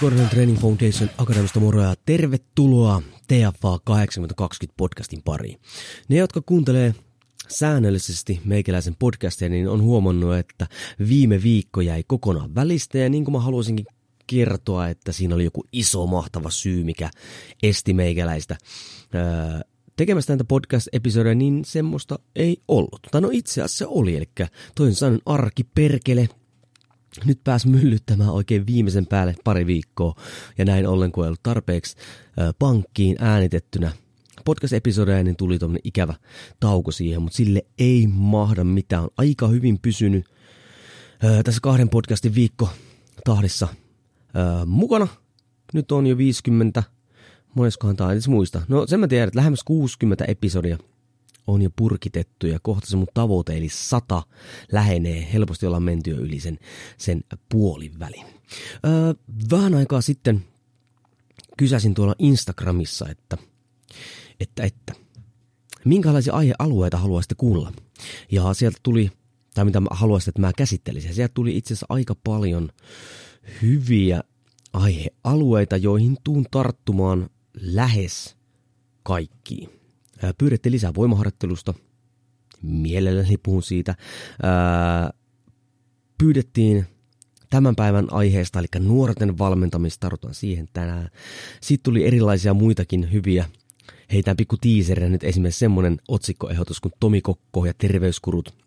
Korhonen Training Foundation Akademista moro ja tervetuloa TFA 8020 podcastin pariin. Ne, jotka kuuntelee säännöllisesti meikäläisen podcastia, niin on huomannut, että viime viikko jäi kokonaan välistä ja niin kuin mä haluaisinkin kertoa, että siinä oli joku iso mahtava syy, mikä esti meikäläistä öö, tekemästä näitä podcast-episodeja, niin semmoista ei ollut. Tai no itse asiassa oli, eli toisin sanoen arki perkele, nyt pääs myllyttämään oikein viimeisen päälle pari viikkoa, ja näin ollen kun ei ollut tarpeeksi pankkiin äänitettynä podcast-episodeja, niin tuli tuommoinen ikävä tauko siihen, mutta sille ei mahda mitään. On aika hyvin pysynyt tässä kahden podcastin viikko tahdissa mukana. Nyt on jo 50, moneskohan tämä edes muista. No sen mä tiedän, että lähemmäs 60 episodia on jo purkitettu ja kohta se mun tavoite eli sata lähenee. Helposti ollaan menty jo yli sen, sen puolin välin. Öö, vähän aikaa sitten kysäsin tuolla Instagramissa, että, että, että minkälaisia aihealueita haluaisitte kuulla. Ja sieltä tuli, tai mitä mä haluaisin, että mä käsittelisin. Sieltä tuli itse asiassa aika paljon hyviä aihealueita, joihin tuun tarttumaan lähes kaikkiin. Pyydettiin lisää voimaharjoittelusta. Mielelläni puhun siitä. Pyydettiin tämän päivän aiheesta, eli nuorten valmentamista, tartutaan siihen tänään. Sitten tuli erilaisia muitakin hyviä heitään pikku tiiserejä nyt esimerkiksi semmonen otsikkoehdotus kuin Tomi Kokko ja terveyskurut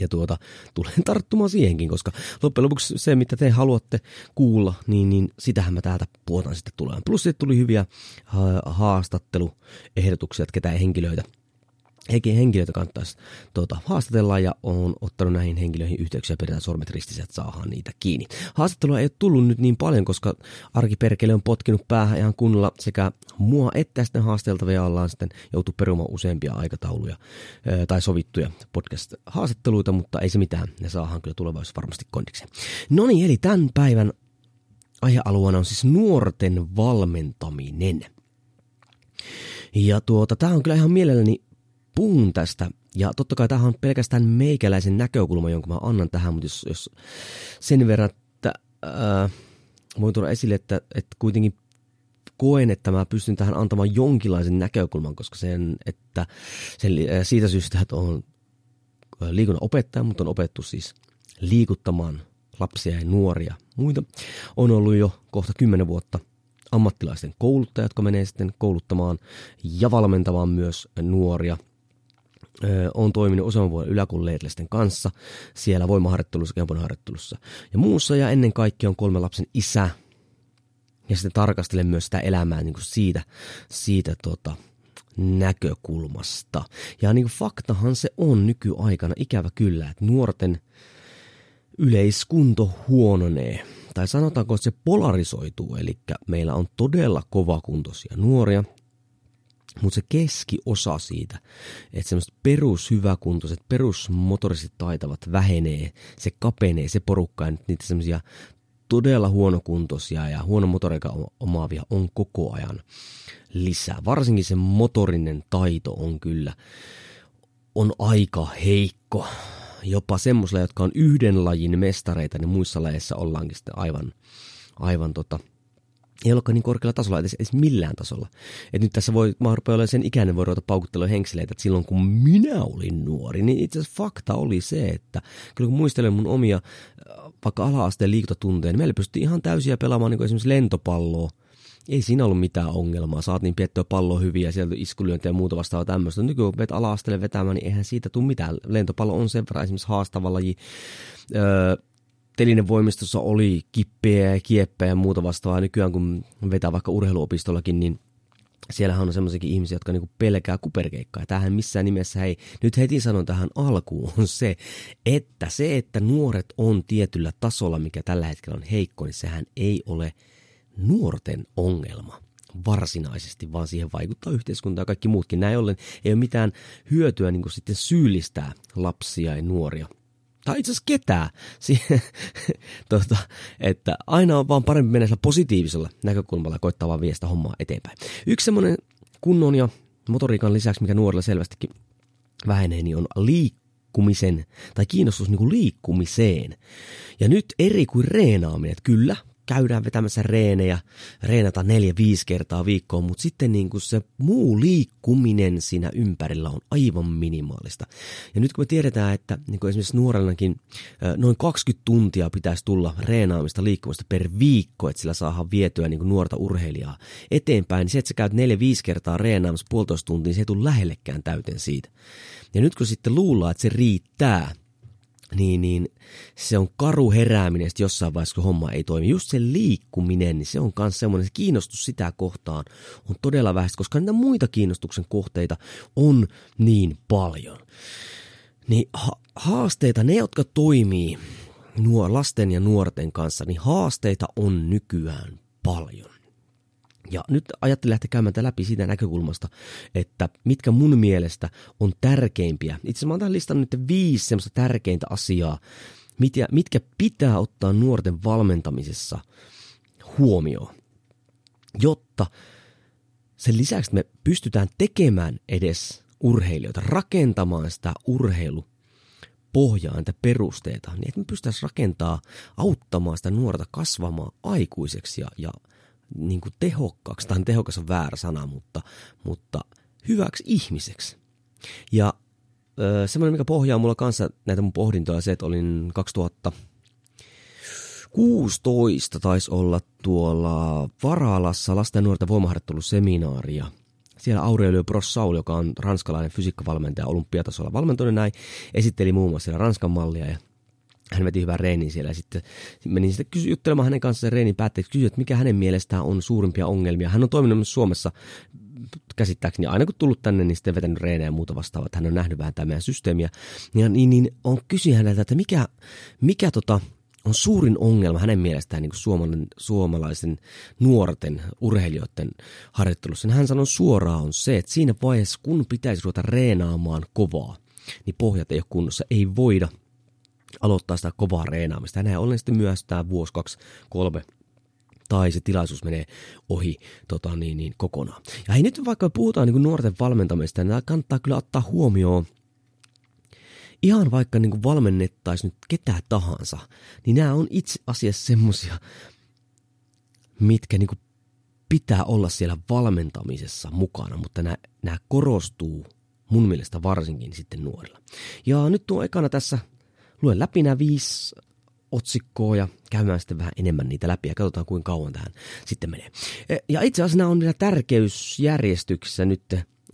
ja tuota, tulen tarttumaan siihenkin, koska loppujen lopuksi se, mitä te haluatte kuulla, niin, niin sitähän mä täältä puhutaan sitten tulemaan. Plus sitten tuli hyviä haastatteluehdotuksia, että ketä henkilöitä Hekin henkilöitä kannattaisi tuota, haastatella ja on ottanut näihin henkilöihin yhteyksiä pidetään sormet ristissä, että saadaan niitä kiinni. Haastattelua ei ole tullut nyt niin paljon, koska arkiperkele on potkinut päähän ihan kunnolla sekä mua että sitten haasteltavia ollaan sitten joutu perumaan useampia aikatauluja tai sovittuja podcast-haastatteluita, mutta ei se mitään, ne saadaan kyllä tulevaisuudessa varmasti kondikseen. No niin, eli tämän päivän aihealueena on siis nuorten valmentaminen. Ja tuota, tämä on kyllä ihan mielelläni puhun tästä, ja totta kai tämähän on pelkästään meikäläisen näkökulma, jonka mä annan tähän, mutta jos, jos sen verran, että ää, voin tuoda esille, että, että kuitenkin koen, että mä pystyn tähän antamaan jonkinlaisen näkökulman, koska sen, että sen, siitä syystä, että on liikunnan opettaja, mutta on opettu siis liikuttamaan lapsia ja nuoria muita. On ollut jo kohta kymmenen vuotta ammattilaisten kouluttajat, jotka menee sitten kouluttamaan ja valmentamaan myös nuoria – on toiminut useamman vuoden yläkoululeirillisten kanssa siellä voimaharjoittelussa, kemponharjoittelussa ja muussa. Ja ennen kaikkea on kolme lapsen isä. Ja sitten tarkastelen myös sitä elämää niin kuin siitä, siitä tota, näkökulmasta. Ja niin kuin faktahan se on nykyaikana ikävä kyllä, että nuorten yleiskunto huononee. Tai sanotaanko, että se polarisoituu, eli meillä on todella kovakuntoisia nuoria – mutta se keskiosa siitä, että semmoiset perushyväkuntoiset, perusmotoriset taitavat vähenee, se kapenee, se porukka, ja niitä semmoisia todella huonokuntoisia ja huono motoriikka omaavia on koko ajan lisää. Varsinkin se motorinen taito on kyllä, on aika heikko. Jopa semmoisilla, jotka on yhden lajin mestareita, niin muissa lajeissa ollaankin sitten aivan, aivan tota, ei olekaan niin korkealla tasolla edes, edes millään tasolla. Et nyt tässä voi, mä olla sen ikäinen voi ruveta paukuttelua henkseleitä, että silloin kun minä olin nuori, niin itse asiassa fakta oli se, että kyllä kun muistelen mun omia äh, vaikka ala-asteen liikuntatunteja, niin meillä pystyi ihan täysiä pelaamaan niin esimerkiksi lentopalloa, ei siinä ollut mitään ongelmaa. Saatiin piettyä pallo hyviä, sieltä iskulyöntiä ja muuta vastaavaa tämmöistä. Nykyään kun vet ala vetämään, niin eihän siitä tule mitään. Lentopallo on sen verran esimerkiksi haastava laji. Öö, telinevoimistossa oli kippiä ja ja muuta vastaavaa. Nykyään kun vetää vaikka urheiluopistollakin, niin siellähän on semmoisiakin ihmisiä, jotka niinku pelkää kuperkeikkaa. Ja tähän missään nimessä, hei, nyt heti sanon tähän alkuun, on se, että se, että nuoret on tietyllä tasolla, mikä tällä hetkellä on heikko, niin sehän ei ole nuorten ongelma varsinaisesti, vaan siihen vaikuttaa yhteiskunta ja kaikki muutkin. Näin ollen ei ole mitään hyötyä niin sitten syyllistää lapsia ja nuoria tai itse asiassa ketään, tota, että aina on vaan parempi mennä positiivisella näkökulmalla ja koittaa vaan viestää hommaa eteenpäin. Yksi semmoinen kunnon ja motoriikan lisäksi, mikä nuorilla selvästikin vähenee, niin on liikkumisen tai kiinnostus niin kuin liikkumiseen. Ja nyt eri kuin reenaaminen, että kyllä, käydään vetämässä reenejä, reenata neljä-viisi kertaa viikkoon, mutta sitten niin kuin se muu liikkuminen siinä ympärillä on aivan minimaalista. Ja nyt kun me tiedetään, että niin kuin esimerkiksi nuorellakin noin 20 tuntia pitäisi tulla reenaamista liikkumista per viikko, että sillä saadaan vietyä niin kuin nuorta urheilijaa eteenpäin, niin se, että sä käyt neljä-viisi kertaa reenaamassa puolitoista tuntia, niin se ei tule lähellekään täyteen siitä. Ja nyt kun sitten luullaan, että se riittää, niin, niin se on karu herääminen että jossain vaiheessa, kun homma ei toimi. Just se liikkuminen, niin se on myös semmoinen, se kiinnostus sitä kohtaan on todella vähäistä, koska niitä muita kiinnostuksen kohteita on niin paljon. Niin ha- haasteita, ne jotka toimii nuo lasten ja nuorten kanssa, niin haasteita on nykyään paljon. Ja nyt ajattelin lähteä käymään tätä läpi siitä näkökulmasta, että mitkä mun mielestä on tärkeimpiä. Itse asiassa mä oon tähän listannut nyt viisi semmoista tärkeintä asiaa, mitkä, mitkä pitää ottaa nuorten valmentamisessa huomioon, jotta sen lisäksi me pystytään tekemään edes urheilijoita, rakentamaan sitä urheilu pohjaa, niitä perusteita, niin että me pystytään rakentaa, auttamaan sitä nuorta kasvamaan aikuiseksi ja, ja niin kuin tehokkaaksi, tai tehokas on väärä sana, mutta, mutta hyväksi ihmiseksi. Ja semmoinen, mikä pohjaa mulla kanssa näitä mun pohdintoja, se, että olin 2016 taisi olla tuolla Varalassa lasten ja nuorten voimaharjoitteluseminaaria. Siellä Aurelio Brossaul, joka on ranskalainen fysiikkavalmentaja olympiatasolla valmentunut näin, esitteli muun muassa siellä Ranskan mallia ja hän veti hyvän reenin siellä ja sitten menin sitten kysy, juttelemaan hänen kanssaan reenin päätteeksi kysyä, että mikä hänen mielestään on suurimpia ongelmia. Hän on toiminut myös Suomessa käsittääkseni aina kun tullut tänne, niin sitten vetänyt reenejä ja muuta vastaavaa, että hän on nähnyt vähän tämä meidän systeemiä. Ja niin, niin on kysyä häneltä, että mikä, mikä tota, on suurin ongelma hänen mielestään niin suomalaisen, suomalaisen nuorten urheilijoiden harjoittelussa. Hän sanoi suoraan on se, että siinä vaiheessa kun pitäisi ruveta reenaamaan kovaa, niin pohjat ei ole kunnossa, ei voida – aloittaa sitä kovaa reenaamista. Näin ollen sitten myös tämä vuosi, kaksi, kolme tai se tilaisuus menee ohi tota, niin, niin, kokonaan. Ja hei, nyt vaikka puhutaan niin nuorten valmentamista, niin kannattaa kyllä ottaa huomioon ihan vaikka niin valmennettaisiin nyt ketä tahansa, niin nämä on itse asiassa semmosia, mitkä niin pitää olla siellä valmentamisessa mukana, mutta nämä, nämä korostuu mun mielestä varsinkin sitten nuorilla. Ja nyt tuo ekana tässä luen läpi nämä viisi otsikkoa ja käymään sitten vähän enemmän niitä läpi ja katsotaan kuinka kauan tähän sitten menee. E, ja itse asiassa nämä on vielä tärkeysjärjestyksessä nyt,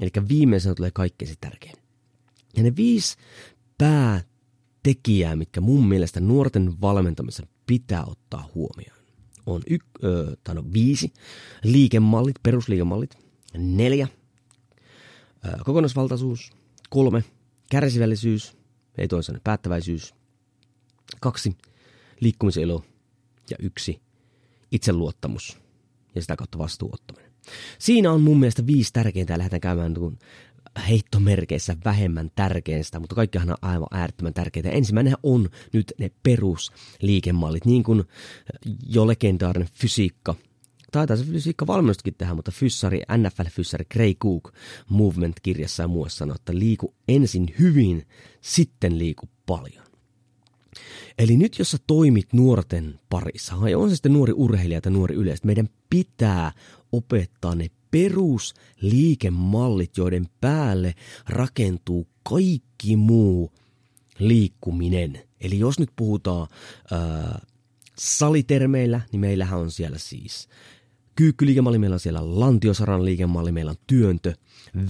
eli viimeisenä tulee kaikkein se tärkein. Ja ne viisi päätekijää, mitkä mun mielestä nuorten valmentamisen pitää ottaa huomioon, on y- ö, tai no, viisi liikemallit, perusliikemallit, neljä ö, kokonaisvaltaisuus, kolme kärsivällisyys, ei toisaalta päättäväisyys, kaksi liikkumiselo ja yksi itseluottamus ja sitä kautta vastuuottaminen. Siinä on mun mielestä viisi tärkeintä lähdetään käymään heittomerkeissä vähemmän tärkeistä, mutta kaikkihan on aivan äärettömän tärkeitä. Ensimmäinen on nyt ne perusliikemallit, niin kuin jo legendaarinen fysiikka – taitaa se fysiikka valmennustakin tehdä, mutta fyssari, NFL-fyssari Gray Cook Movement-kirjassa ja muussa sanoo, että liiku ensin hyvin, sitten liiku paljon. Eli nyt jos sä toimit nuorten parissa, on se sitten nuori urheilija tai nuori yleistä, meidän pitää opettaa ne perusliikemallit, joiden päälle rakentuu kaikki muu liikkuminen. Eli jos nyt puhutaan ää, salitermeillä, niin meillähän on siellä siis kyykkyliikemalli, meillä on siellä lantiosaran liikemalli, meillä on työntö,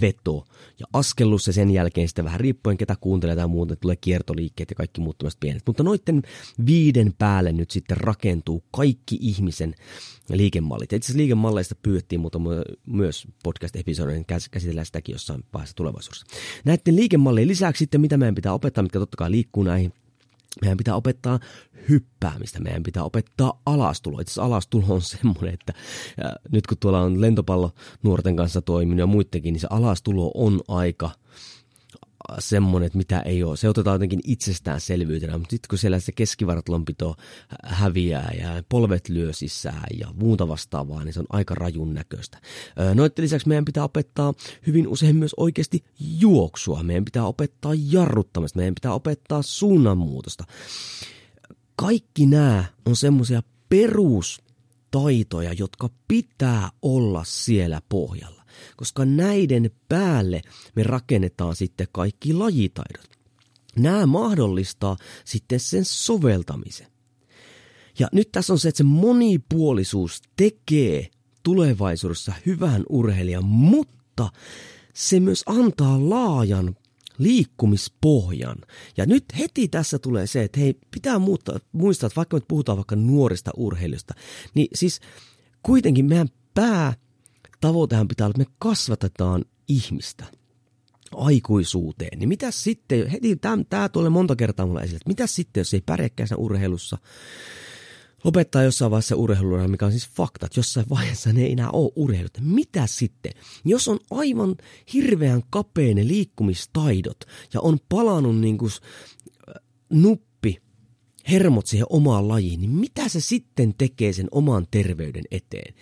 veto ja askellus ja sen jälkeen sitten vähän riippuen ketä kuuntelee tai muuta, tulee kiertoliikkeet ja kaikki muut pienet. Mutta noiden viiden päälle nyt sitten rakentuu kaikki ihmisen liikemallit. Itse asiassa liikemalleista pyydettiin, mutta myös podcast-episodien käsitellään sitäkin jossain vaiheessa tulevaisuudessa. Näiden liikemallien lisäksi sitten mitä meidän pitää opettaa, mitkä totta kai liikkuu näihin meidän pitää opettaa hyppäämistä, meidän pitää opettaa alastulo. Itse asiassa alastulo on semmoinen, että nyt kun tuolla on lentopallo nuorten kanssa toiminut ja muidenkin, niin se alastulo on aika semmoinen, että mitä ei ole. Se otetaan jotenkin itsestäänselvyytenä, mutta sitten kun siellä se keskivartalonpito häviää ja polvet lyö sisään ja muuta vastaavaa, niin se on aika rajun näköistä. Noiden lisäksi meidän pitää opettaa hyvin usein myös oikeasti juoksua. Meidän pitää opettaa jarruttamista, meidän pitää opettaa suunnanmuutosta. Kaikki nämä on semmoisia perustaitoja, jotka pitää olla siellä pohjalla koska näiden päälle me rakennetaan sitten kaikki lajitaidot. Nämä mahdollistaa sitten sen soveltamisen. Ja nyt tässä on se, että se monipuolisuus tekee tulevaisuudessa hyvän urheilijan, mutta se myös antaa laajan liikkumispohjan. Ja nyt heti tässä tulee se, että hei, pitää muuttaa, muistaa, että vaikka me puhutaan vaikka nuorista urheilijoista, niin siis kuitenkin meidän pää tavoitehan pitää olla, että me kasvatetaan ihmistä aikuisuuteen. Niin mitä sitten, heti tämä tulee monta kertaa mulle esille, että mitä sitten, jos ei pärjääkään urheilussa, lopettaa jossain vaiheessa urheiluura, mikä on siis fakta, että jossain vaiheessa ne ei enää ole urheilut. Mitä sitten? Jos on aivan hirveän kapeine liikkumistaidot ja on palannut niin kuin nuppi hermot siihen omaan lajiin, niin mitä se sitten tekee sen oman terveyden eteen?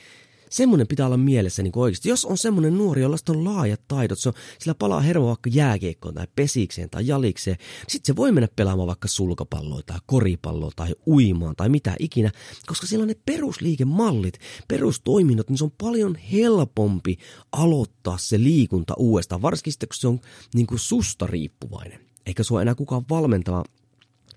Semmoinen pitää olla mielessä niin oikeasti. Jos on semmoinen nuori, jolla on laajat taidot, se on, sillä palaa hermo vaikka jääkiekkoon tai pesikseen tai jalikseen, sitten se voi mennä pelaamaan vaikka sulkapalloa tai koripalloa tai uimaan tai mitä ikinä, koska siellä on ne perusliikemallit, perustoiminnot, niin se on paljon helpompi aloittaa se liikunta uudestaan, varsinkin sitten kun se on niin kuin susta riippuvainen. Eikä sua enää kukaan valmentava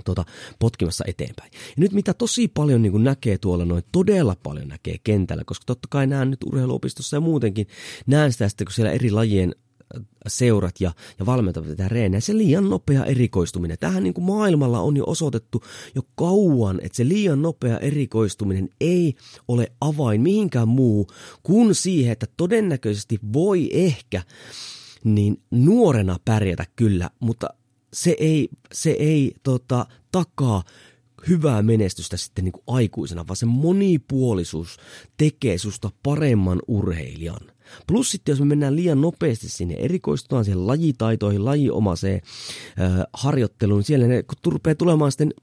tuota, potkimassa eteenpäin. Ja nyt mitä tosi paljon niin näkee tuolla, noin todella paljon näkee kentällä, koska totta kai näen nyt urheiluopistossa ja muutenkin, näen sitä sitten, kun siellä eri lajien äh, seurat ja, ja valmentavat tätä reenää, se liian nopea erikoistuminen. Tähän niin kuin maailmalla on jo osoitettu jo kauan, että se liian nopea erikoistuminen ei ole avain mihinkään muu kuin siihen, että todennäköisesti voi ehkä niin nuorena pärjätä kyllä, mutta se ei, se ei tota, takaa hyvää menestystä sitten niin kuin aikuisena, vaan se monipuolisuus tekee susta paremman urheilijan. Plus sitten, jos me mennään liian nopeasti sinne, erikoistutaan siihen lajitaitoihin, lajiomaiseen äh, harjoitteluun, siellä ne, kun rupeaa tulemaan sitten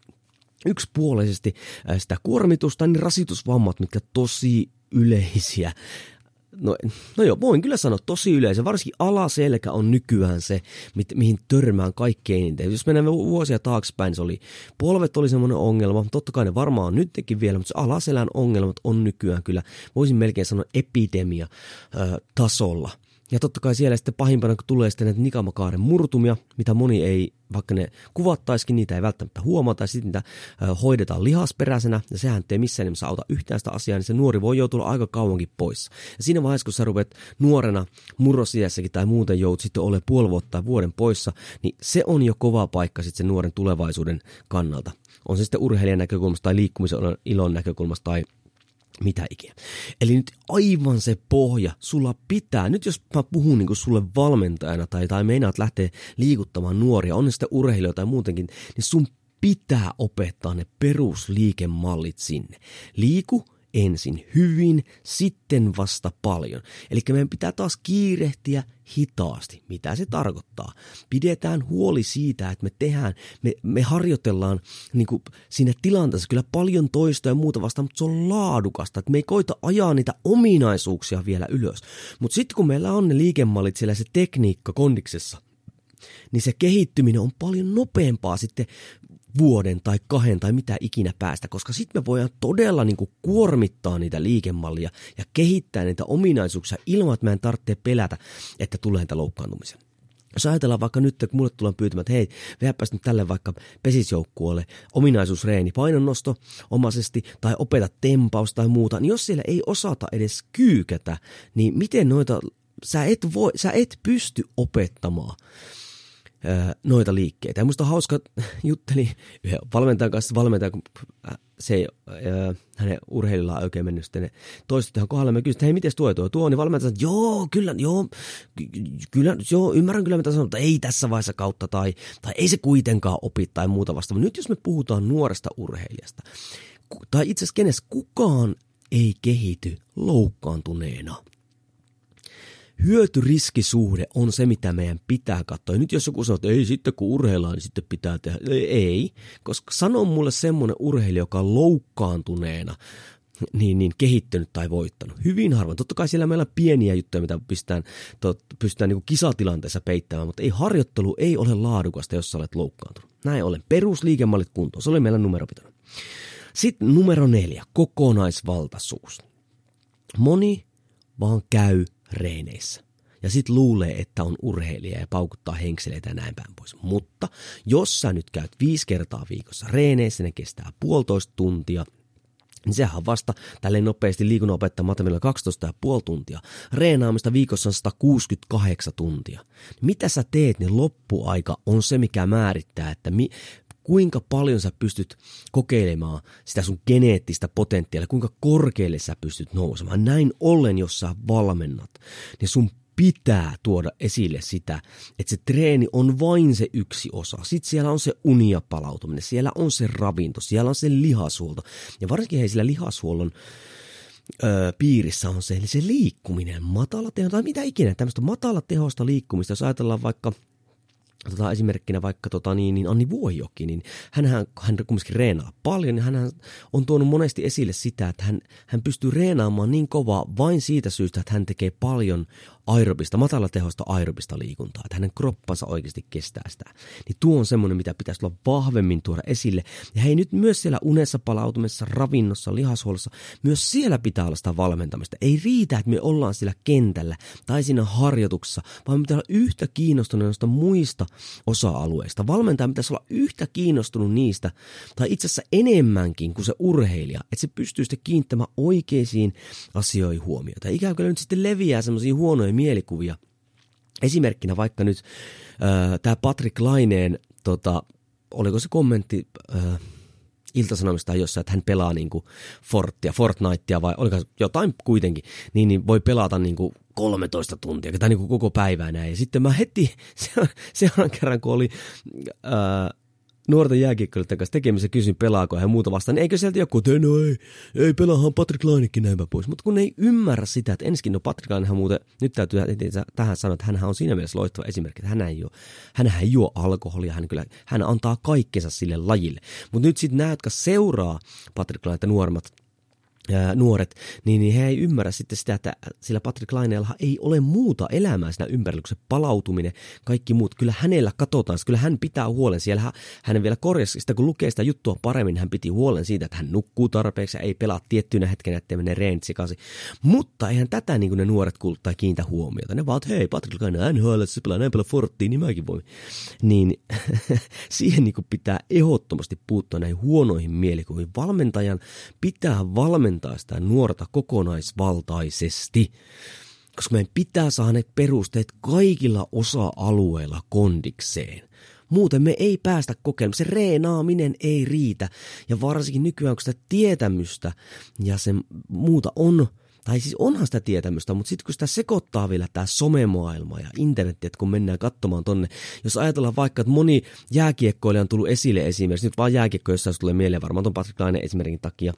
yksipuolisesti äh, sitä kuormitusta, niin rasitusvammat, mitkä tosi yleisiä No, no joo, voin kyllä sanoa tosi yleensä. Varsinkin alaselkä on nykyään se, mi- mihin törmään kaikkein eniten. Jos mennään vuosia taaksepäin, se oli, polvet oli semmoinen ongelma. Totta kai ne varmaan on nytkin vielä, mutta se alaselän ongelmat on nykyään kyllä, voisin melkein sanoa epidemia ö, tasolla. Ja totta kai siellä sitten pahimpana, kun tulee sitten näitä nikamakaaren murtumia, mitä moni ei, vaikka ne kuvattaisikin, niitä ei välttämättä huomata, ja sitten niitä hoidetaan lihasperäisenä, ja sehän ei missään nimessä auta yhtään sitä asiaa, niin se nuori voi joutua aika kauankin pois. Ja siinä vaiheessa, kun sä ruvet nuorena murrosiässäkin tai muuten joudut sitten ole puoli vuotta tai vuoden poissa, niin se on jo kova paikka sitten sen nuoren tulevaisuuden kannalta. On se sitten urheilijan näkökulmasta tai liikkumisen ilon näkökulmasta tai mitä ikinä. Eli nyt aivan se pohja, sulla pitää, nyt jos mä puhun niin sulle valmentajana tai, tai meinaat lähteä liikuttamaan nuoria, on sitten urheilijoita tai muutenkin, niin sun pitää opettaa ne perusliikemallit sinne. Liiku, ensin hyvin, sitten vasta paljon. Eli meidän pitää taas kiirehtiä hitaasti. Mitä se tarkoittaa? Pidetään huoli siitä, että me tehdään, me, me harjoitellaan niin kuin siinä tilanteessa kyllä paljon toista ja muuta vastaan, mutta se on laadukasta. Että me ei koita ajaa niitä ominaisuuksia vielä ylös. Mutta sitten kun meillä on ne liikemallit siellä se tekniikka kondiksessa, niin se kehittyminen on paljon nopeampaa sitten vuoden tai kahden tai mitä ikinä päästä, koska sitten me voidaan todella niin kuin kuormittaa niitä liikemallia ja kehittää niitä ominaisuuksia ilman, että meidän tarvitsee pelätä, että tulee niitä loukkaantumisia. jos ajatellaan vaikka nyt, kun mulle tullaan pyytämään, että hei, vehäpäs nyt tälle vaikka pesisjoukkueelle ominaisuusreeni, painonnosto omaisesti tai opeta tempaus tai muuta, niin jos siellä ei osata edes kyykätä, niin miten noita, sä et, voi, sä et pysty opettamaan noita liikkeitä. Ja musta on hauska, jutteli yhden valmentajan kanssa, valmentaja, kun se ei, äh, hänen urheililla oikein mennyt sitten toistot tähän kohdalle. Mä kysyin, että hei, miten tuo tuo tuo, niin valmentaja sanoi, joo, kyllä, joo, kyllä, joo, ymmärrän kyllä, mitä sanoo, mutta ei tässä vaiheessa kautta, tai, tai ei se kuitenkaan opi tai muuta vasta. Mutta nyt jos me puhutaan nuoresta urheilijasta, tai itse asiassa kenes kukaan ei kehity loukkaantuneena – hyötyriskisuhde on se, mitä meidän pitää katsoa. Ja nyt jos joku sanoo, että ei sitten kun urheillaan, niin sitten pitää tehdä. Ei, koska sano mulle semmoinen urheilija, joka on loukkaantuneena niin, niin kehittynyt tai voittanut. Hyvin harvoin. Totta kai siellä meillä on pieniä juttuja, mitä pystytään, tot, pystytään niin kisatilanteessa peittämään, mutta ei harjoittelu ei ole laadukasta, jos sä olet loukkaantunut. Näin ollen. Perusliikemallit kuntoon. Se oli meillä numeropitona. Sitten numero neljä, kokonaisvaltaisuus. Moni vaan käy reeneissä. Ja sit luulee, että on urheilija ja paukuttaa henkseleitä ja näin päin pois. Mutta jos sä nyt käyt viisi kertaa viikossa reeneissä, ne kestää puolitoista tuntia, niin sehän vasta tälleen nopeasti liikunnanopettaja matemilla 12,5 tuntia. Reenaamista viikossa on 168 tuntia. Mitä sä teet, niin loppuaika on se, mikä määrittää, että mi- kuinka paljon sä pystyt kokeilemaan sitä sun geneettistä potentiaalia, kuinka korkealle sä pystyt nousemaan. Näin ollen, jos sä valmennat, niin sun pitää tuoda esille sitä, että se treeni on vain se yksi osa. Sitten siellä on se unia palautuminen, siellä on se ravinto, siellä on se lihashuolto. Ja varsinkin hei sillä lihashuollon öö, piirissä on se, eli se liikkuminen, matala teho tai mitä ikinä, tämmöistä matala tehosta liikkumista, jos ajatellaan vaikka – tota, esimerkkinä vaikka tota, niin, niin Anni Vuohijoki, niin hänhän, hän kumminkin reenaa paljon, niin hän on tuonut monesti esille sitä, että hän, hän pystyy reenaamaan niin kovaa vain siitä syystä, että hän tekee paljon aerobista, matalatehosta aerobista liikuntaa, että hänen kroppansa oikeasti kestää sitä. Niin tuo on semmoinen, mitä pitäisi olla vahvemmin tuoda esille. Ja hei nyt myös siellä unessa palautumisessa, ravinnossa, lihashuollossa, myös siellä pitää olla sitä valmentamista. Ei riitä, että me ollaan sillä kentällä tai siinä harjoituksessa, vaan me pitää olla yhtä kiinnostuneista muista osa-alueista. Valmentaja pitäisi olla yhtä kiinnostunut niistä, tai itse asiassa enemmänkin kuin se urheilija, että se pystyy sitten kiinnittämään oikeisiin asioihin huomiota. Ikään kuin nyt sitten leviää semmoisia huonoja mielikuvia. Esimerkkinä vaikka nyt äh, tämä Patrick Laineen, tota, oliko se kommentti äh, Iltasanomista jossain, että hän pelaa niin kuin Forttia, Fortnitea vai oliko jotain kuitenkin, niin, niin voi pelata niin kuin 13 tuntia tai niin kuin koko päivää näin. Ja sitten mä heti seuraavan kerran, kun oli ää, nuorten jääkiekkoilijoiden kanssa tekemisessä kysyin, pelaako hän muuta vastaan, niin eikö sieltä joku, että no ei, ei pelaahan Patrick Lainekin näinpä pois. Mutta kun ei ymmärrä sitä, että ensinnäkin, no Patrick Lainehan muuten, nyt täytyy tähän sanoa, että hän on siinä mielessä loistava esimerkki, että hän ei juo, hän ei juo alkoholia, hän, kyllä, hän antaa kaikkensa sille lajille. Mutta nyt sitten nämä, jotka seuraa Patrick Lainetta nuoremmat, nuoret, niin, niin he ei ymmärrä sitten sitä, että sillä Patrick Laineella ei ole muuta elämää siinä ympärillä, se palautuminen, kaikki muut. Kyllä hänellä katsotaan, kyllä hän pitää huolen. Siellä hänen vielä korjasi sitä, kun lukee sitä juttua paremmin, hän piti huolen siitä, että hän nukkuu tarpeeksi ja ei pelaa tiettynä hetkenä, ettei mene reenit Mutta eihän tätä niin kuin ne nuoret kuluttaa kiintä huomiota. Ne vaan, että hei, Patrick Laine, NHL, se pelaa näin paljon Forttiin, niin mäkin voin. Niin siihen niin kuin pitää ehdottomasti puuttua näihin huonoihin mielikuviin. Valmentajan pitää valmentaa valmentaa sitä nuorta kokonaisvaltaisesti, koska meidän pitää saada ne perusteet kaikilla osa-alueilla kondikseen. Muuten me ei päästä kokeilemaan. Se reenaaminen ei riitä. Ja varsinkin nykyään, kun sitä tietämystä ja se muuta on, tai siis onhan sitä tietämystä, mutta sitten kun sitä sekoittaa vielä tämä somemaailma ja internet, että kun mennään katsomaan tonne, jos ajatellaan vaikka, että moni jääkiekkoilija on tullut esille esimerkiksi, nyt vaan jääkiekko jossain tulee mieleen varmaan tuon Patrick Laine esimerkin takia,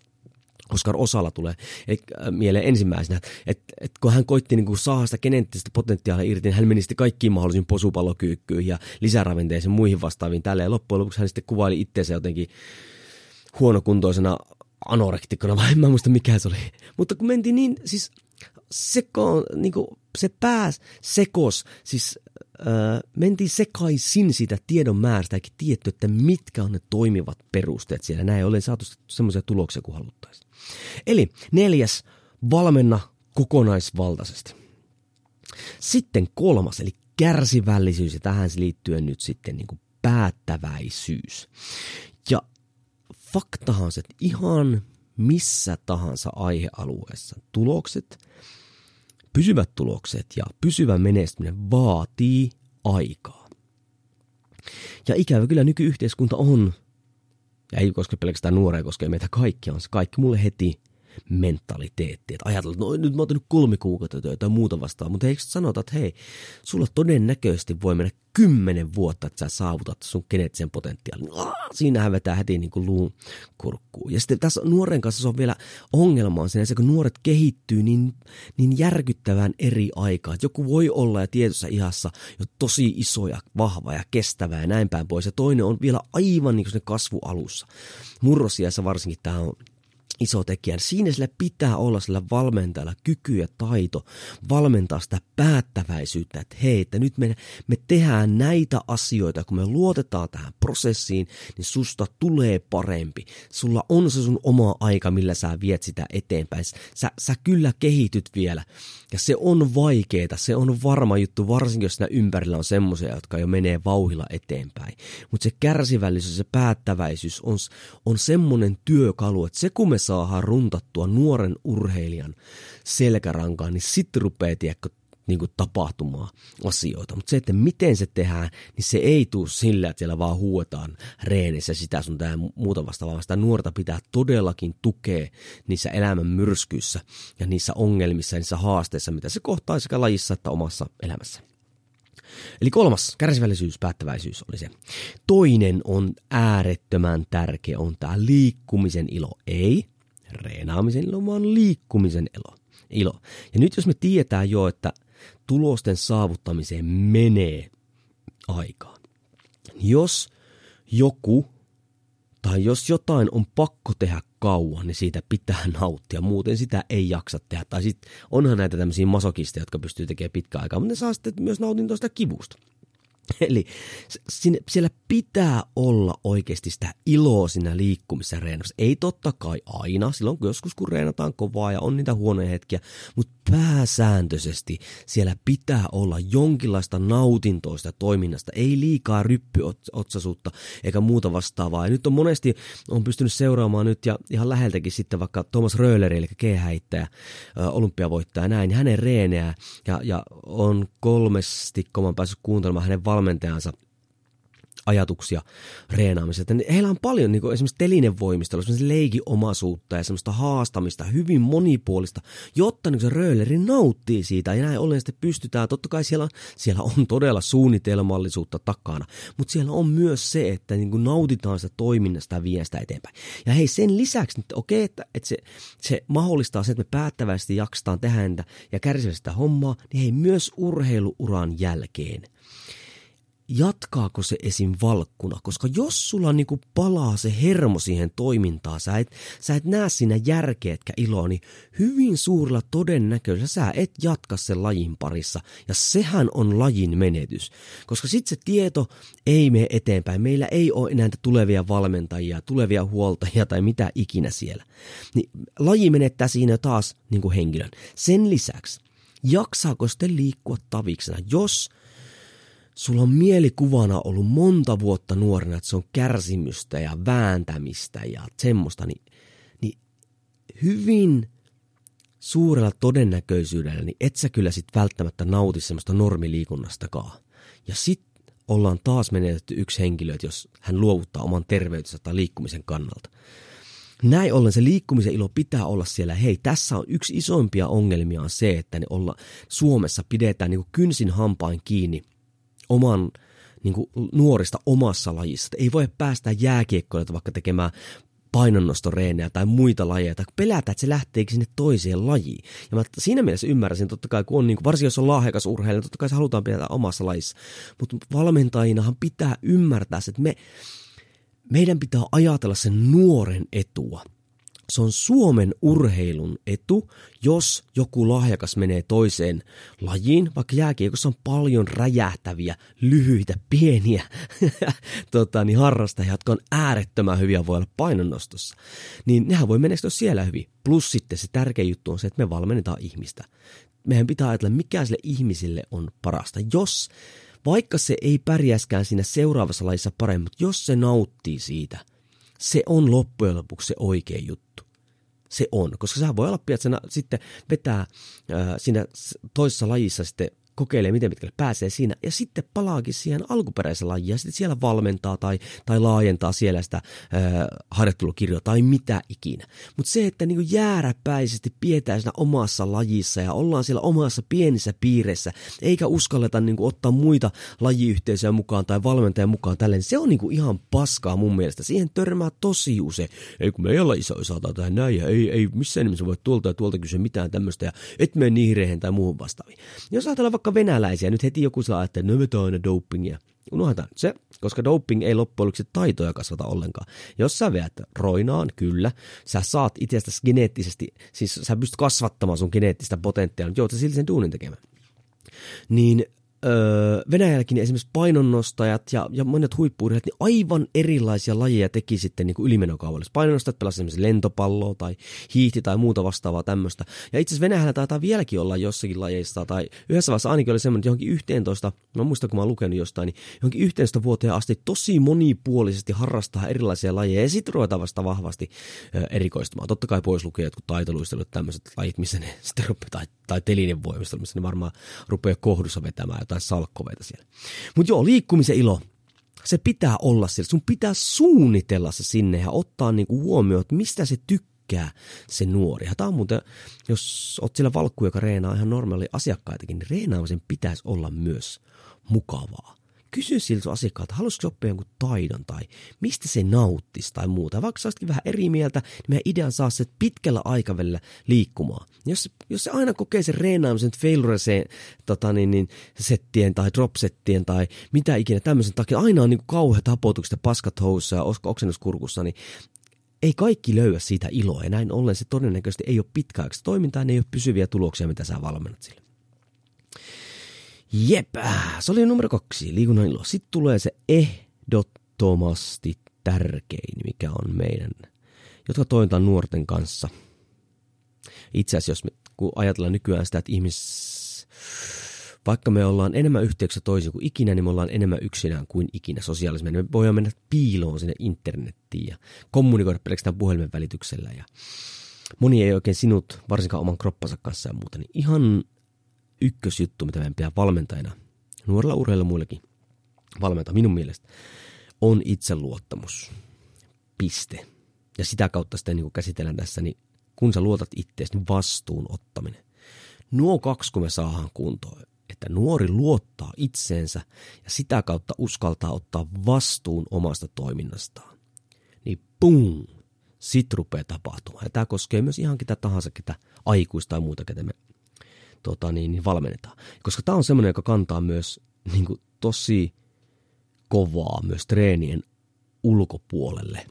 Oskar Osala tulee äh, mieleen ensimmäisenä, että et, kun hän koitti niin kuin saada sitä geneettistä potentiaalia irti, niin hän meni sitten kaikkiin mahdollisiin posupallokyykkyihin ja lisäravinteisiin muihin vastaaviin tälle. Loppujen lopuksi hän sitten kuvaili itseensä jotenkin huonokuntoisena anorektikkona, vai en mä muista mikä se oli. Mutta kun mentiin niin, siis seko, niin kuin se pääs sekos, siis öö, mentiin sekaisin siitä tiedon määrästä, eikä tietty, että mitkä on ne toimivat perusteet siellä. Näin ollen saatu semmoisia tuloksia kuin haluttaisiin. Eli neljäs, valmenna kokonaisvaltaisesti. Sitten kolmas, eli kärsivällisyys ja tähän liittyen nyt sitten niin kuin päättäväisyys. Ja faktahan se, että ihan missä tahansa aihealueessa tulokset, pysyvät tulokset ja pysyvä menestyminen vaatii aikaa. Ja ikävä kyllä nykyyhteiskunta on, ja ei koske pelkästään nuoria, koskee meitä kaikkia, on se kaikki mulle heti mentaliteetti. Että ajatellaan, että no, nyt mä oon tehnyt kolme kuukautta töitä tai muuta vastaan, mutta eikö sanota, että hei, sulla todennäköisesti voi mennä kymmenen vuotta, että sä saavutat sun geneettisen potentiaalin. Siinähän vetää heti niin kuin luun kurkkuun. Ja sitten tässä nuoren kanssa se on vielä ongelma on että kun nuoret kehittyy niin, niin järkyttävään eri aikaan. Että joku voi olla ja tietyssä ihassa jo tosi iso ja vahva ja kestävä ja näin päin pois. Ja toinen on vielä aivan niin kuin se kasvualussa. Murrosiassa varsinkin tämä on iso tekijä. Siinä sillä pitää olla sillä valmentajalla kyky ja taito valmentaa sitä päättäväisyyttä, että hei, että nyt me, me tehdään näitä asioita, kun me luotetaan tähän prosessiin, niin susta tulee parempi. Sulla on se sun oma aika, millä sä viet sitä eteenpäin. Sä, sä kyllä kehityt vielä. Ja se on vaikeeta, se on varma juttu, varsinkin jos siinä ympärillä on semmoisia, jotka jo menee vauhilla eteenpäin. Mutta se kärsivällisyys, se päättäväisyys on, on semmoinen työkalu, että se kun me saadaan runtattua nuoren urheilijan selkärankaan, niin sitten rupeaa tiedätkö, niin kuin tapahtumaan asioita. Mutta se, että miten se tehdään, niin se ei tule sillä, että siellä vaan huuetaan reenissä sitä sun tämä muuta vastaavaa, sitä nuorta pitää todellakin tukea niissä elämän myrskyissä ja niissä ongelmissa ja niissä haasteissa, mitä se kohtaa sekä lajissa että omassa elämässä. Eli kolmas, kärsivällisyys, päättäväisyys oli se. Toinen on äärettömän tärkeä, on tämä liikkumisen ilo. Ei reenaamisen ilo, vaan liikkumisen ilo. ilo. Ja nyt jos me tietää jo, että tulosten saavuttamiseen menee aikaa. Jos joku tai jos jotain on pakko tehdä kauan, niin siitä pitää nauttia, muuten sitä ei jaksa tehdä. Tai sitten onhan näitä tämmöisiä masokisteja, jotka pystyy tekemään pitkään aikaa, mutta ne saa sitten myös nautintoa sitä kivusta. Eli sinne, siellä pitää olla oikeasti sitä iloa siinä liikkumissa reenassa. Ei totta kai aina, silloin kun joskus kun reenataan kovaa ja on niitä huonoja hetkiä, mutta pääsääntöisesti siellä pitää olla jonkinlaista nautintoista toiminnasta, ei liikaa ryppyotsasuutta eikä muuta vastaavaa. Ja nyt on monesti, on pystynyt seuraamaan nyt ja ihan läheltäkin sitten vaikka Thomas Röhleri, eli kehäittäjä, olympiavoittaja näin, hänen reeneää ja, ja on kolmesti, kun mä päässyt kuuntelemaan hänen valmentajansa ajatuksia reenaamisesta. Heillä on paljon niin kuin esimerkiksi telinevoimistelua, esimerkiksi leikiomaisuutta ja semmoista haastamista, hyvin monipuolista, jotta niin se rööleri nauttii siitä ja näin ollen sitten pystytään, totta kai siellä, siellä on todella suunnitelmallisuutta takana, mutta siellä on myös se, että niin kuin nautitaan sitä toiminnasta ja vie sitä eteenpäin. Ja hei sen lisäksi, että okei, että, että se, se mahdollistaa sen, että me päättävästi jaksetaan tehdä ja kärsivä sitä hommaa, niin hei myös urheiluuran jälkeen – jatkaako se esim. valkkuna, koska jos sulla niinku palaa se hermo siihen toimintaan, sä et, sä et näe siinä järkeä etkä iloa, niin hyvin suurella todennäköisellä sä et jatka sen lajin parissa, ja sehän on lajin menetys, koska sitten se tieto ei mene eteenpäin, meillä ei ole enää tulevia valmentajia, tulevia huoltajia tai mitä ikinä siellä, niin laji menettää siinä taas niinku henkilön. Sen lisäksi, jaksaako sitten liikkua taviksena, jos sulla on mielikuvana ollut monta vuotta nuorena, että se on kärsimystä ja vääntämistä ja semmoista, niin, niin hyvin suurella todennäköisyydellä, niin et sä kyllä sit välttämättä nauti semmoista normiliikunnastakaan. Ja sit ollaan taas menetetty yksi henkilö, että jos hän luovuttaa oman terveytensä tai liikkumisen kannalta. Näin ollen se liikkumisen ilo pitää olla siellä. Hei, tässä on yksi isoimpia ongelmia on se, että ne olla, Suomessa pidetään niin kynsin hampain kiinni oman niin kuin nuorista omassa lajissa. Ei voi päästä jääkiekkoilta vaikka tekemään painonnostoreenejä tai muita lajeja, tai pelätä, että se lähteekin sinne toiseen lajiin. Ja mä siinä mielessä ymmärräsin, totta kai, kun on, niin kuin, varsinkin jos on lahjakas urheilija, niin totta kai se halutaan pitää omassa lajissa. Mutta valmentajinahan pitää ymmärtää, että me, meidän pitää ajatella sen nuoren etua se on Suomen urheilun etu, jos joku lahjakas menee toiseen lajiin, vaikka jääkiekossa on paljon räjähtäviä, lyhyitä, pieniä tota, niin harrastajia, jotka on äärettömän hyviä voi olla painonnostossa, niin nehän voi menestyä siellä hyvin. Plus sitten se tärkeä juttu on se, että me valmennetaan ihmistä. Meidän pitää ajatella, mikä sille ihmisille on parasta. Jos vaikka se ei pärjäskään siinä seuraavassa lajissa paremmin, mutta jos se nauttii siitä, se on loppujen lopuksi se oikea juttu. Se on, koska sä voi olla, että sitten vetää äh, siinä toisessa lajissa sitten kokeilee, miten pitkälle pääsee siinä, ja sitten palaakin siihen alkuperäiseen lajiin, ja sitten siellä valmentaa tai, tai laajentaa siellä sitä ää, harjoittelukirjoa tai mitä ikinä. Mutta se, että niinku jääräpäisesti pidetään siinä omassa lajissa ja ollaan siellä omassa pienissä piirissä, eikä uskalleta niinku ottaa muita lajiyhteisöjä mukaan tai valmentajan mukaan tälleen, se on niinku ihan paskaa mun mielestä. Siihen törmää tosi usein. Ei kun meidän lajissa saattaa tehdä näin, ja ei, ei missään nimessä voi tuolta ja tuolta kysyä mitään tämmöistä, ja et mene niihin tai muuhun vastaaviin. Jos ajatellaan vaikka venäläisiä, nyt heti joku saa, että vetää aina dopingia. Unohdetaan se, koska doping ei loppujen lopuksi taitoja kasvata ollenkaan. Jos sä veät roinaan, kyllä, sä saat itsestäsi geneettisesti, siis sä pystyt kasvattamaan sun geneettistä potentiaalia, mutta joudut silti sen duunin tekemään. Niin öö, Venäjälläkin esimerkiksi painonnostajat ja, ja monet huippuurheilijat, niin aivan erilaisia lajeja teki sitten niin ylimenokaavallisesti. Painonnostajat pelasivat esimerkiksi lentopalloa tai hiihti tai muuta vastaavaa tämmöistä. Ja itse asiassa Venäjällä taitaa vieläkin olla jossakin lajeista, tai yhdessä vaiheessa ainakin oli semmoinen, että johonkin 11, mä muistan kun mä oon lukenut jostain, niin johonkin 11 vuoteen asti tosi monipuolisesti harrastaa erilaisia lajeja, ja sitten ruvetaan vasta vahvasti ö, erikoistumaan. Totta kai pois lukee jotkut taitoluistelut, tämmöiset lajit, missä ne sitten rupeaa, tai, tai telinen voimistelu, missä ne varmaan rupeaa kohdussa vetämään jotain salkkoveita siellä. Mutta joo, liikkumisen ilo, se pitää olla siellä. Sun pitää suunnitella se sinne ja ottaa niinku huomioon, että mistä se tykkää se nuori. Ja tämä on muuten, jos oot siellä valkku, joka reenaa ihan normaali asiakkaitakin, niin reenaamisen pitäisi olla myös mukavaa kysy siltä asiakkaalta, haluaisitko oppia jonkun taidon tai mistä se nauttisi tai muuta. Vaikka sä vähän eri mieltä, niin meidän idean saa se pitkällä aikavälillä liikkumaan. Jos, jos se aina kokee sen reenaamisen failureseen tota niin, niin, settien tai dropsettien tai mitä ikinä tämmöisen takia, aina on niin kauheat hapotukset ja paskat housussa ja oksennuskurkussa, niin ei kaikki löyä siitä iloa ja näin ollen se todennäköisesti ei ole pitkäaikaista toimintaa, ne ei ole pysyviä tuloksia, mitä sä valmennat sille. Jep, se oli numero kaksi, liikunnan ilo. Sitten tulee se ehdottomasti tärkein, mikä on meidän, jotka toimitaan nuorten kanssa. Itse asiassa, jos me, kun ajatellaan nykyään sitä, että ihmis, vaikka me ollaan enemmän yhteyksissä toisin kuin ikinä, niin me ollaan enemmän yksinään kuin ikinä sosiaalisessa. Me voidaan mennä piiloon sinne internettiin ja kommunikoida pelkästään puhelimen välityksellä. Ja moni ei oikein sinut, varsinkaan oman kroppansa kanssa ja muuta, niin ihan ykkösjuttu, mitä meidän pitää valmentajana, nuorilla urheilla muillekin valmentaa minun mielestä, on itseluottamus. Piste. Ja sitä kautta sitten niin käsitellään tässä, niin kun sä luotat itseäsi, niin vastuun ottaminen. Nuo kaksi, kun me saadaan kuntoon, että nuori luottaa itseensä ja sitä kautta uskaltaa ottaa vastuun omasta toiminnastaan, niin pum, sit rupeaa tapahtumaan. Ja tämä koskee myös ihan ketä tahansa, ketä aikuista tai muuta, ketä me tota niin, niin valmennetaan. Koska tämä on semmoinen, joka kantaa myös niin kuin, tosi kovaa myös treenien ulkopuolelle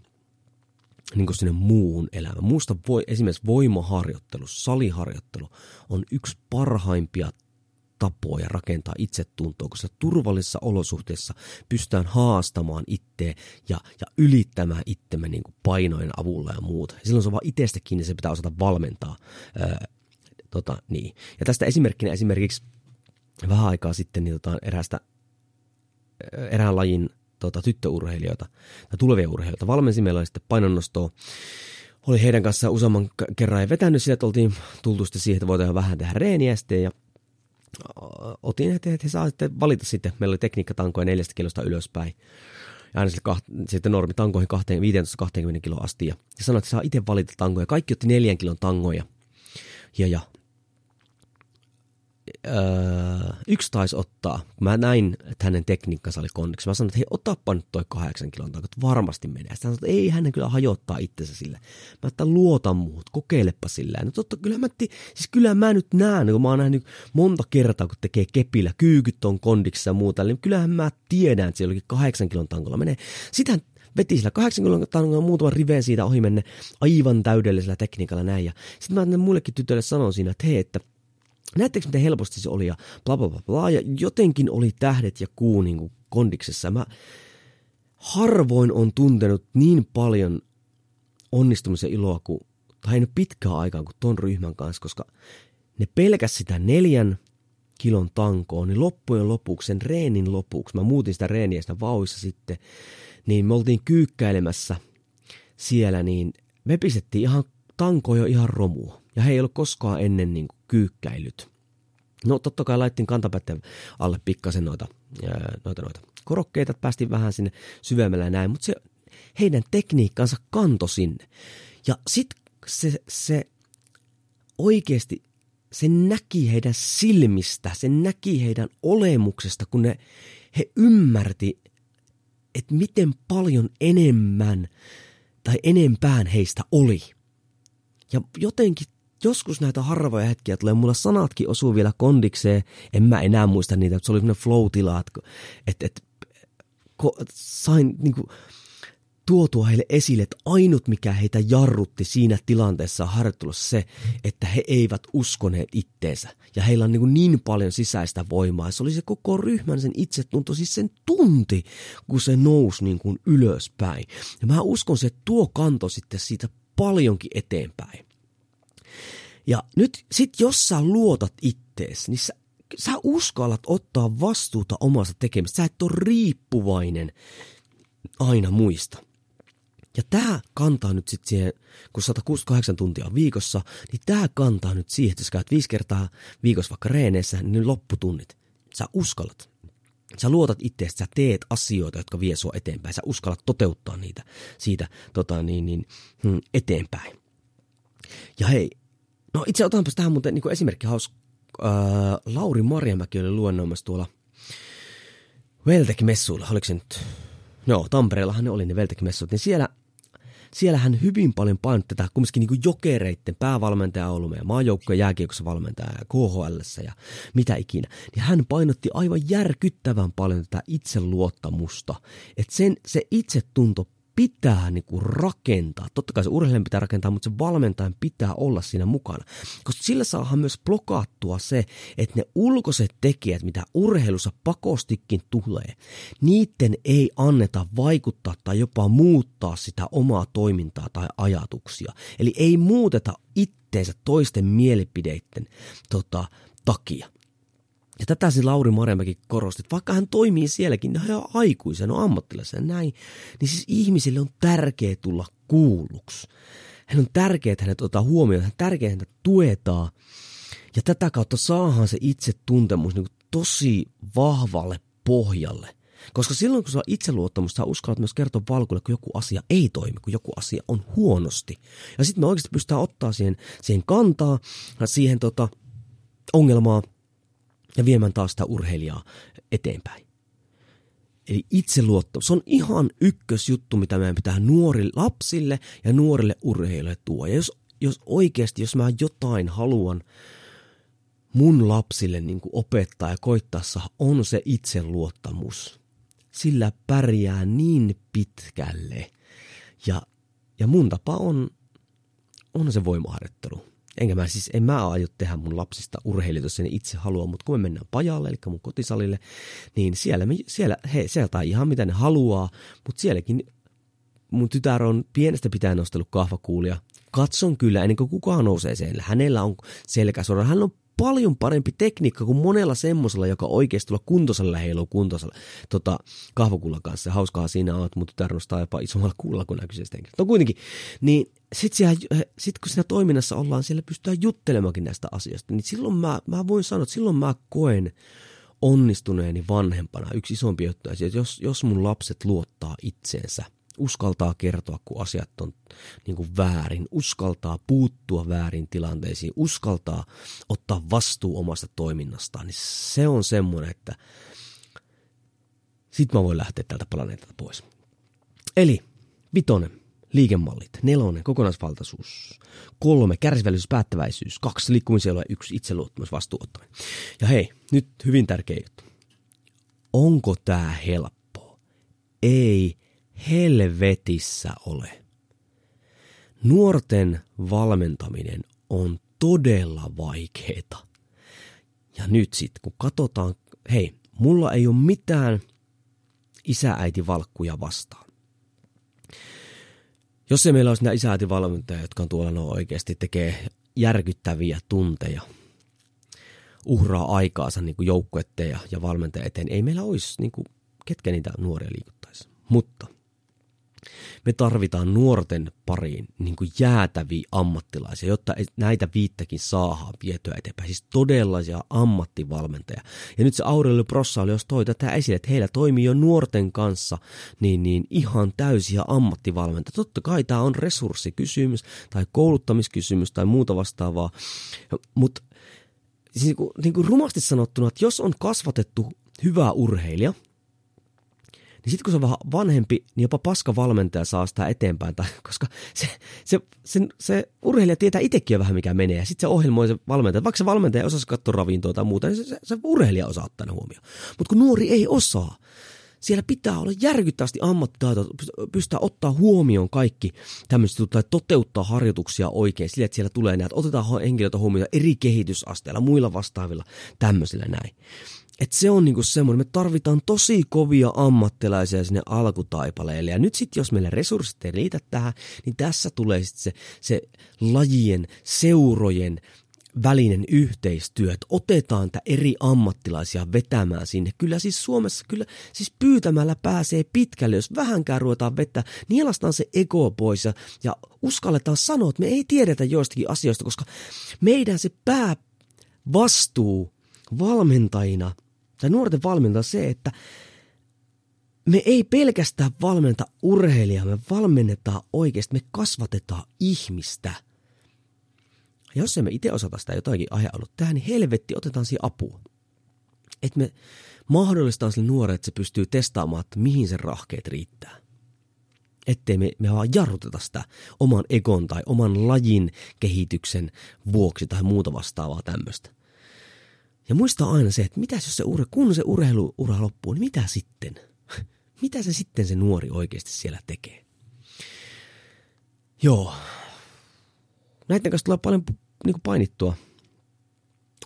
niin kuin sinne muuhun elämään. Muusta voi, esimerkiksi voimaharjoittelu, saliharjoittelu on yksi parhaimpia tapoja rakentaa itsetuntoa, koska turvallisissa olosuhteissa pystytään haastamaan itseä ja, ja ylittämään itsemme niin painojen avulla ja muuta. Silloin se on vaan itsestä kiinni, se pitää osata valmentaa Tota, niin. Ja tästä esimerkkinä esimerkiksi vähän aikaa sitten niin tota, erästä, erään lajin tota, tyttöurheilijoita tai tulevia urheilijoita valmensi. Meillä oli sitten painonnostoa. Oli heidän kanssaan useamman kerran ja vetänyt sitä, että oltiin tultu sitten siihen, että voitaisiin vähän tehdä reeniä sitten ja otin, että he saavat sitten valita sitten. Meillä oli tekniikkatankoja neljästä kilosta ylöspäin ja aina kaht, sitten normi tankoihin 15-20 kiloa asti. Ja, ja sanoi, että saa itse valita tankoja. Kaikki otti neljän kilon tangoja. Ja, ja öö, yksi taisi ottaa, mä näin, että hänen tekniikkansa oli kondiksi. Mä sanoin, että hei, otapa nyt toi kahdeksan kilon takaa, varmasti menee. Sitten hän sanoi, että ei hänen kyllä hajottaa itsensä sille. Mä että luota muut, kokeilepa sillä. No totta, kyllä mä, tii, siis kyllä mä nyt näen, kun mä oon nähnyt monta kertaa, kun tekee kepillä, kyykyt on kondiksi ja muuta, niin kyllähän mä tiedän, että siellä kahdeksan kilon tankolla menee. Sitten veti sillä 80 tangoa muutaman riveen siitä ohi menne aivan täydellisellä tekniikalla näin. Ja sitten mä muillekin tytöille sanon siinä, että hei, että näettekö miten helposti se oli ja bla bla bla bla. Ja jotenkin oli tähdet ja kuu niin kuin kondiksessa. Mä harvoin on tuntenut niin paljon onnistumisen iloa kuin, tai nyt pitkään aikaan kuin ton ryhmän kanssa, koska ne pelkäs sitä neljän kilon tankoon, niin loppujen lopuksi, sen reenin lopuksi, mä muutin sitä reeniä sitä vauissa sitten, niin me oltiin kyykkäilemässä siellä, niin me pistettiin ihan tanko jo ihan romua. Ja he ei ollut koskaan ennen niin kuin, kyykkäilyt. No totta kai laittiin kantapätten alle pikkasen noita, noita, noita korokkeita, päästiin vähän sinne syvemmällä ja näin, mutta se heidän tekniikkansa kanto sinne. Ja sitten se, se oikeasti se näki heidän silmistä, se näki heidän olemuksesta, kun ne, he ymmärti, että miten paljon enemmän tai enempään heistä oli. Ja jotenkin joskus näitä harvoja hetkiä tulee, mulla sanatkin osuu vielä kondikseen, en mä enää muista niitä, että se oli semmoinen flow-tila, että, että, että sain niin kuin, tuotua heille esille, että ainut mikä heitä jarrutti siinä tilanteessa harjoittelussa se, että he eivät uskoneet itteensä. Ja heillä on niin, niin paljon sisäistä voimaa. Se oli se koko ryhmän sen itsetunto, siis sen tunti, kun se nousi niin kuin ylöspäin. Ja mä uskon se, että tuo kanto sitten siitä paljonkin eteenpäin. Ja nyt sit jos sä luotat ittees, niin sä, sä uskallat ottaa vastuuta omasta tekemistä. Sä et ole riippuvainen aina muista. Ja tämä kantaa nyt sitten siihen, kun 168 tuntia viikossa, niin tämä kantaa nyt siihen, että jos käyt viisi kertaa viikossa vaikka reeneissä, niin lopputunnit. Sä uskallat. Sä luotat itseäsi, sä teet asioita, jotka vie sua eteenpäin. Sä uskallat toteuttaa niitä siitä tota, niin, niin, hmm, eteenpäin. Ja hei, no itse otanpas tähän muuten niin esimerkki haus. Äh, Lauri Marjamäki oli luennoimassa tuolla Veltek-messuilla, oliko se nyt Joo, Tampereellahan ne oli ne Veltek-messut, niin siellä siellä hän hyvin paljon painotti tätä kumminkin niin jokereitten päävalmentaja on ollut meidän maajoukkojen jääkiekossa valmentaja ja KHL ja mitä ikinä. Niin hän painotti aivan järkyttävän paljon tätä itseluottamusta. Että sen, se itsetunto pitää niin kuin rakentaa. Totta kai se urheilijan pitää rakentaa, mutta se valmentajan pitää olla siinä mukana. Koska sillä saadaan myös blokattua se, että ne ulkoiset tekijät, mitä urheilussa pakostikin tulee, niiden ei anneta vaikuttaa tai jopa muuttaa sitä omaa toimintaa tai ajatuksia. Eli ei muuteta itteensä toisten mielipideiden tota, takia. Ja tätä se Lauri Marjamäki korosti, että vaikka hän toimii sielläkin, hän on aikuisen, on ammattilaisen näin, niin siis ihmisille on tärkeää tulla kuulluksi. Hän on tärkeää, että hänet ottaa huomioon, hän on tärkeää, että häntä tuetaan. Ja tätä kautta saahan se itsetuntemus niin tosi vahvalle pohjalle. Koska silloin, kun sulla on itseluottamusta, sä uskallat myös kertoa valkuille, kun joku asia ei toimi, kun joku asia on huonosti. Ja sitten me oikeasti pystytään ottaa siihen, siihen kantaa, siihen tota, ongelmaa, ja viemään taas sitä urheilijaa eteenpäin. Eli itseluottamus. Se on ihan ykkösjuttu, mitä meidän pitää nuorille lapsille ja nuorille urheilijoille tuo. Ja jos, jos oikeasti, jos mä jotain haluan mun lapsille niin kuin opettaa ja koittaa on se itseluottamus. Sillä pärjää niin pitkälle. Ja, ja mun tapa on, on se voimaharjoittelu. Enkä mä siis, en mä aio tehdä mun lapsista urheilijoita, jos itse halua, mutta kun me mennään pajalle, eli mun kotisalille, niin siellä, me, siellä he, sieltä ihan mitä ne haluaa, mutta sielläkin mun tytär on pienestä pitäen nostellut kahvakuulia. Katson kyllä ennen kuin kukaan nousee sen. Hänellä on selkäsuora. Hän on paljon parempi tekniikka kuin monella semmosella, joka oikeasti tuolla kuntosalla heiluu kuntosalla tota, kahvakullan kanssa. Hauskaa siinä on, että mun tytär nostaa jopa isommalla kuulla kuin näkyisesti No kuitenkin, niin sitten sit kun siinä toiminnassa ollaan, siellä pystytään juttelemaankin näistä asioista, niin silloin mä, mä voin sanoa, että silloin mä koen onnistuneeni vanhempana yksi isompi juttu, että jos, jos mun lapset luottaa itseensä, uskaltaa kertoa, kun asiat on niin kuin väärin, uskaltaa puuttua väärin tilanteisiin, uskaltaa ottaa vastuu omasta toiminnastaan, niin se on semmoinen, että sit mä voin lähteä tältä planeetalta pois. Eli vitonen, liikemallit. Nelonen, kokonaisvaltaisuus. Kolme, kärsivällisyys, päättäväisyys. Kaksi, liikkumisella yksi, itseluottamus, vastuuttaminen. Ja hei, nyt hyvin tärkeä juttu. Onko tämä helppoa? Ei helvetissä ole? Nuorten valmentaminen on todella vaikeeta. Ja nyt sitten, kun katsotaan, hei, mulla ei ole mitään isä-äiti-valkkuja vastaan. Jos ei meillä olisi nämä isä-äiti-valmentajia, jotka on tuolla no oikeasti tekee järkyttäviä tunteja, uhraa aikaansa niin joukkuetteen ja, ja valmentaja eteen, ei meillä olisi niin kuin, ketkä niitä nuoria liikuttaisi. Mutta – me tarvitaan nuorten pariin niin kuin jäätäviä ammattilaisia, jotta näitä viittäkin saadaan vietyä eteenpäin. Siis todellisia ammattivalmentajia. Ja nyt se Aurelio Prossa oli jos toi tätä esille, että heillä toimii jo nuorten kanssa niin, niin ihan täysiä ammattivalmentajia. Totta kai tämä on resurssikysymys tai kouluttamiskysymys tai muuta vastaavaa, mutta siis niin kuin, niin kuin rumasti sanottuna, että jos on kasvatettu hyvä urheilija – niin sitten kun se on vähän vanhempi, niin jopa paska valmentaja saa sitä eteenpäin, tai, koska se, se, se, se urheilija tietää itsekin jo vähän mikä menee, ja sitten se ohjelmoi se valmentaja, vaikka se valmentaja osaa katsoa ravintoa tai muuta, niin se, se, se urheilija osaa ottaa ne huomioon. Mutta kun nuori ei osaa, siellä pitää olla järkyttävästi ammattitaito, pystyä ottaa huomioon kaikki tämmöiset, tai toteuttaa harjoituksia oikein sillä, että siellä tulee näitä, otetaan henkilöitä huomioon eri kehitysasteilla, muilla vastaavilla, tämmöisillä näin. Et se on niinku semmoinen, me tarvitaan tosi kovia ammattilaisia sinne alkutaipaleelle. Ja nyt sitten, jos meillä resurssit ei riitä tähän, niin tässä tulee sitten se, se lajien, seurojen, välinen yhteistyö, että otetaan eri ammattilaisia vetämään sinne. Kyllä siis Suomessa, kyllä siis pyytämällä pääsee pitkälle, jos vähänkään ruvetaan vetää, nielastaan se ego pois ja, ja uskalletaan sanoa, että me ei tiedetä joistakin asioista, koska meidän se päävastuu valmentajina – tai nuorten valmentaa se, että me ei pelkästään valmenta urheilijaa, me valmennetaan oikeasti, me kasvatetaan ihmistä. Jos emme itse osata sitä jotakin aihealut tähän, niin helvetti otetaan siihen apua. Että me mahdollistaan sille nuorelle, että se pystyy testaamaan, että mihin sen rahkeet riittää. Ettei me, me vaan jarruteta sitä oman egon tai oman lajin kehityksen vuoksi tai muuta vastaavaa tämmöistä. Ja muista aina se, että mitä jos se ure, kun se urheiluura loppuu, niin mitä sitten? mitä se sitten se nuori oikeasti siellä tekee? Joo. Näiden kanssa tulee paljon niin kuin painittua,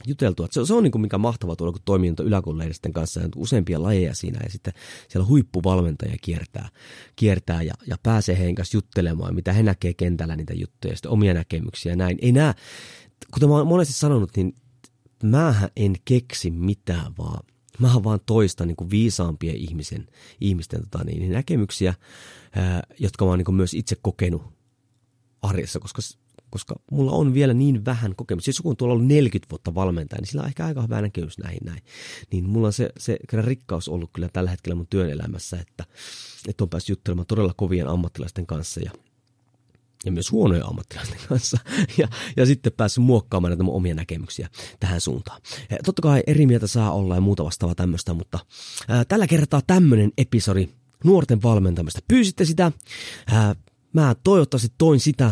juteltua. Se, se on niin kuin mikä mahtavaa tuolla, kun toimii yläkoululehdisten kanssa ja useampia lajeja siinä ja sitten siellä huippuvalmentaja kiertää, kiertää ja, ja pääsee heidän kanssa juttelemaan, mitä he näkee kentällä niitä juttuja ja sitten omia näkemyksiä ja näin. Ei nää, kuten mä oon monesti sanonut, niin mähän en keksi mitään, vaan mä vaan toistan niin viisaampien ihmisen, ihmisten tota, niin, niin, näkemyksiä, ää, jotka mä oon niin myös itse kokenut arjessa, koska, koska mulla on vielä niin vähän kokemusta. Siis joku on tuolla ollut 40 vuotta valmentaja, niin sillä on ehkä aika hyvä näkemys näihin näin. Niin mulla on se, se kyllä rikkaus ollut kyllä tällä hetkellä mun työn elämässä, että, että on päässyt juttelemaan todella kovien ammattilaisten kanssa ja ja myös huonoja ammattilaisten kanssa. Ja, ja sitten päässyt muokkaamaan näitä mun omia näkemyksiä tähän suuntaan. Ja totta kai eri mieltä saa olla ja muuta vastaavaa tämmöistä, mutta ää, tällä kertaa tämmöinen episodi nuorten valmentamista. Pyysitte sitä, ää, mä toivottavasti toin sitä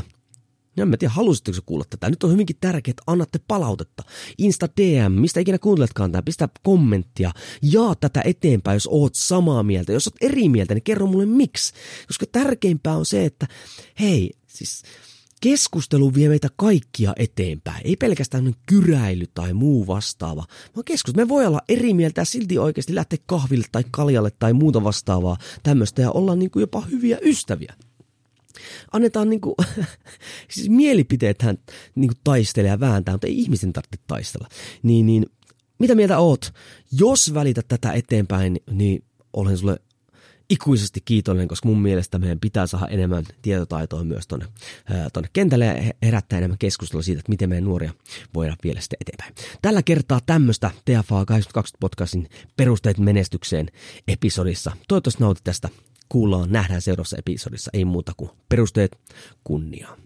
en mä tiedä, halusitteko kuulla tätä. Nyt on hyvinkin tärkeää, että annatte palautetta. Insta DM, mistä ikinä kuunteletkaan tämä, pistä kommenttia. Jaa tätä eteenpäin, jos oot samaa mieltä. Jos oot eri mieltä, niin kerro mulle miksi. Koska tärkeimpää on se, että hei, siis keskustelu vie meitä kaikkia eteenpäin. Ei pelkästään kyräily tai muu vastaava, vaan keskustelu. Me voi olla eri mieltä ja silti oikeasti lähteä kahville tai kaljalle tai muuta vastaavaa tämmöistä ja olla niin kuin jopa hyviä ystäviä annetaan niinku, siis mielipiteethän niinku taistelee ja vääntää, mutta ei ihmisen tarvitse taistella. Niin, niin mitä mieltä oot? Jos välität tätä eteenpäin, niin olen sulle ikuisesti kiitollinen, koska mun mielestä meidän pitää saada enemmän tietotaitoa myös tuonne, tuonne kentälle ja herättää enemmän keskustelua siitä, että miten meidän nuoria voidaan vielä sitten eteenpäin. Tällä kertaa tämmöistä TFA 82 podcastin perusteet menestykseen episodissa. Toivottavasti nautit tästä kuullaan, nähdään seuraavassa episodissa. Ei muuta kuin perusteet kunniaan.